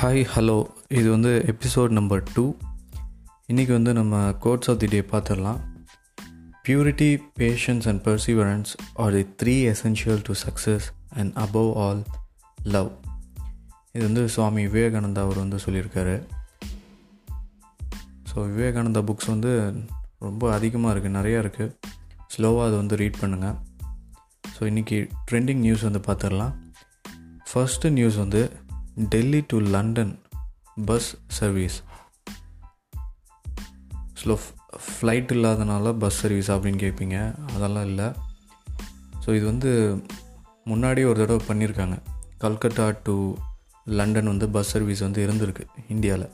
Hi hello இது வந்து episode number two இன்றைக்கி வந்து நம்ம கோட்ஸ் ஆஃப் தி டே பார்த்துடலாம். Purity patience and perseverance are the three essential to success and above all love இது வந்து சுவாமி விவேகானந்தா அவர் வந்து சொல்லியிருக்காரு. ஸோ விவேகானந்தா புக்ஸ் வந்து ரொம்ப அதிகமாக இருக்குது நிறையா இருக்குது ஸ்லோவாக அதை வந்து ரீட் பண்ணுங்கள் ஸோ இன்றைக்கி ட்ரெண்டிங் நியூஸ் வந்து பார்த்துடலாம். ஃபஸ்ட்டு நியூஸ் வந்து Delhi to London bus service. Slow flight இல்லாதனால பஸ் சர்வீஸ் அப்படின்னு கேட்பீங்க அதெல்லாம் இல்லை. ஸோ இது வந்து முன்னாடி ஒரு தடவை பண்ணியிருக்காங்க கல்கட்டா டு லண்டன் வந்து பஸ் சர்வீஸ் வந்து இருந்திருக்கு இந்தியாவில்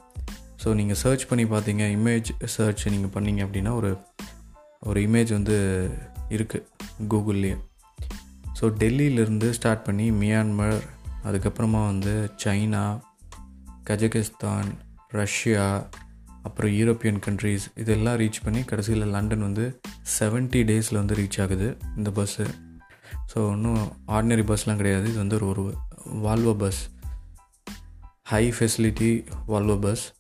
ஸோ நீங்கள் சர்ச் பண்ணி பார்த்தீங்க இமேஜ் சர்ச் நீங்கள் பண்ணீங்க அப்படின்னா ஒரு ஒரு இமேஜ் வந்து இருக்குது கூகுள்லேயே ஸோ டெல்லியிலேருந்து ஸ்டார்ட் பண்ணி மியான்மர் அதுக்கப்புறமா வந்து சைனா கஜகிஸ்தான் ரஷ்யா அப்புறம் யூரோப்பியன் கண்ட்ரீஸ் இதெல்லாம் ரீச் பண்ணி கடைசியில் லண்டன் வந்து செவன்ட்டி டேஸில் வந்து ரீச் ஆகுது இந்த பஸ்ஸு ஸோ ஒன்றும் ஆர்டினரி பஸ்லாம் கிடையாது. இது வந்து ஒரு ஒரு Volvo bus high facility Volvo bus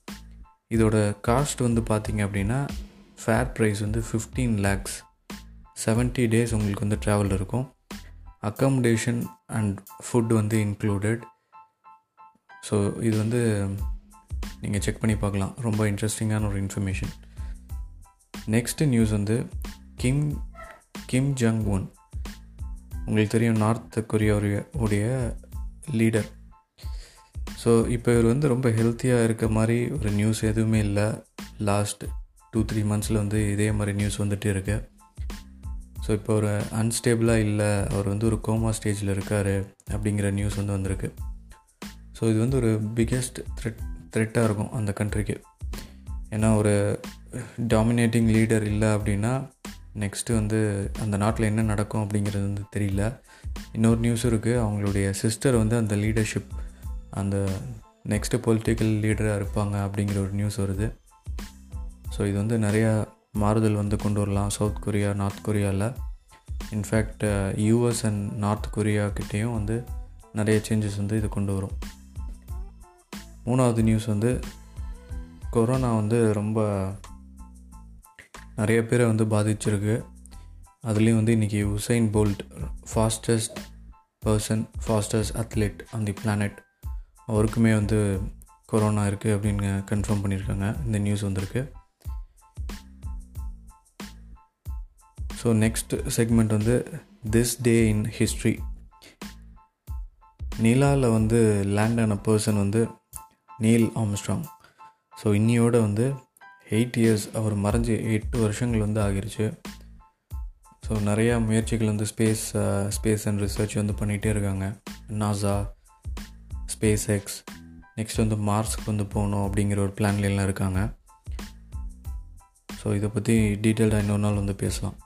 இதோட காஸ்ட் வந்து பார்த்திங்க அப்படின்னா ஃபேர் ப்ரைஸ் வந்து ஃபிஃப்டீன் லேக்ஸ் செவன்ட்டி டேஸ் உங்களுக்கு வந்து ட்ராவல் இருக்கும். அக்காமடேஷன் அண்ட் ஃபுட் வந்து இன்க்ளூடட் ஸோ இது வந்து நீங்கள் செக் பண்ணி பார்க்கலாம். ரொம்ப இன்ட்ரெஸ்டிங்கான ஒரு இன்ஃபர்மேஷன் நெக்ஸ்ட்டு நியூஸ் வந்து கிம் கிம் ஜங் ஒன் உங்களுக்கு தெரியும் நார்த் கொரியாவுடைய உடைய லீடர் ஸோ இப்போ இவர் வந்து ரொம்ப ஹெல்த்தியாக இருக்க மாதிரி ஒரு நியூஸ் எதுவுமே இல்லை. லாஸ்ட் டூ த்ரீ மந்த்ஸில் வந்து இதே மாதிரி நியூஸ் வந்துகிட்டே இருக்குது ஸோ இப்போ ஒரு அன்ஸ்டேபிளாக இல்லை அவர் வந்து ஒரு கோமா ஸ்டேஜில் இருக்கார் அப்படிங்கிற நியூஸ் வந்து வந்திருக்கு. ஸோ இது வந்து ஒரு பிக்கெஸ்ட் த்ரெட் த்ரெட்டாக இருக்கும் அந்த கண்ட்ரிக்கு ஏன்னா ஒரு டாமினேட்டிங் லீடர் இல்லை அப்படின்னா நெக்ஸ்ட்டு வந்து அந்த நாட்டில் என்ன நடக்கும் அப்படிங்கிறது வந்து தெரியல. இன்னொரு நியூஸும் இருக்குது அவங்களுடைய சிஸ்டர் வந்து அந்த லீடர்ஷிப் அந்த நெக்ஸ்ட்டு பொலிட்டிக்கல் லீடராக இருப்பாங்க அப்படிங்கிற ஒரு நியூஸ் வருது. ஸோ இது வந்து நிறையா மாறுதல் வந்து கொண்டு வரலாம். சவுத் கொரியா நார்த் கொரியாவில் in fact US and North Korea கிட்டேயும் வந்து நிறைய சேஞ்சஸ் வந்து இது கொண்டு வரும். மூணாவது நியூஸ் வந்து கொரோனா வந்து ரொம்ப நிறைய பேரை வந்து பாதிச்சிருக்கு. அதுலேயும் வந்து இன்றைக்கி Usain Bolt fastest person fastest athlete on the planet அவருக்குமே வந்து கொரோனா இருக்குது அப்படின்னு கன்ஃபார்ம் பண்ணியிருக்காங்க. இந்த நியூஸ் வந்திருக்கு. ஸோ நெக்ஸ்ட் செக்மெண்ட் வந்து திஸ் டே இன் ஹிஸ்ட்ரி நிலாவில் வந்து லேண்ட் ஆன பர்சன் வந்து நீல் ஆம்ஸ்ட்ராங் ஸோ இன்னியோட வந்து எயிட் இயர்ஸ் அவர் மறைஞ்சு எட்டு வருஷங்கள் வந்து ஆகிருச்சு. ஸோ நிறையா முயற்சிகள் வந்து ஸ்பேஸ் ஸ்பேஸ் அண்ட் ரிசர்ச் வந்து பண்ணிகிட்டே இருக்காங்க. நாசா ஸ்பேஸ் எக்ஸ் நெக்ஸ்ட் வந்து மார்ஸ்க்கு வந்து போகணும் அப்படிங்கிற ஒரு பிளான்லாம் இருக்காங்க. ஸோ இதை பற்றி டீட்டெயில்டாக இன்னொரு நாள் வந்து பேசலாம்.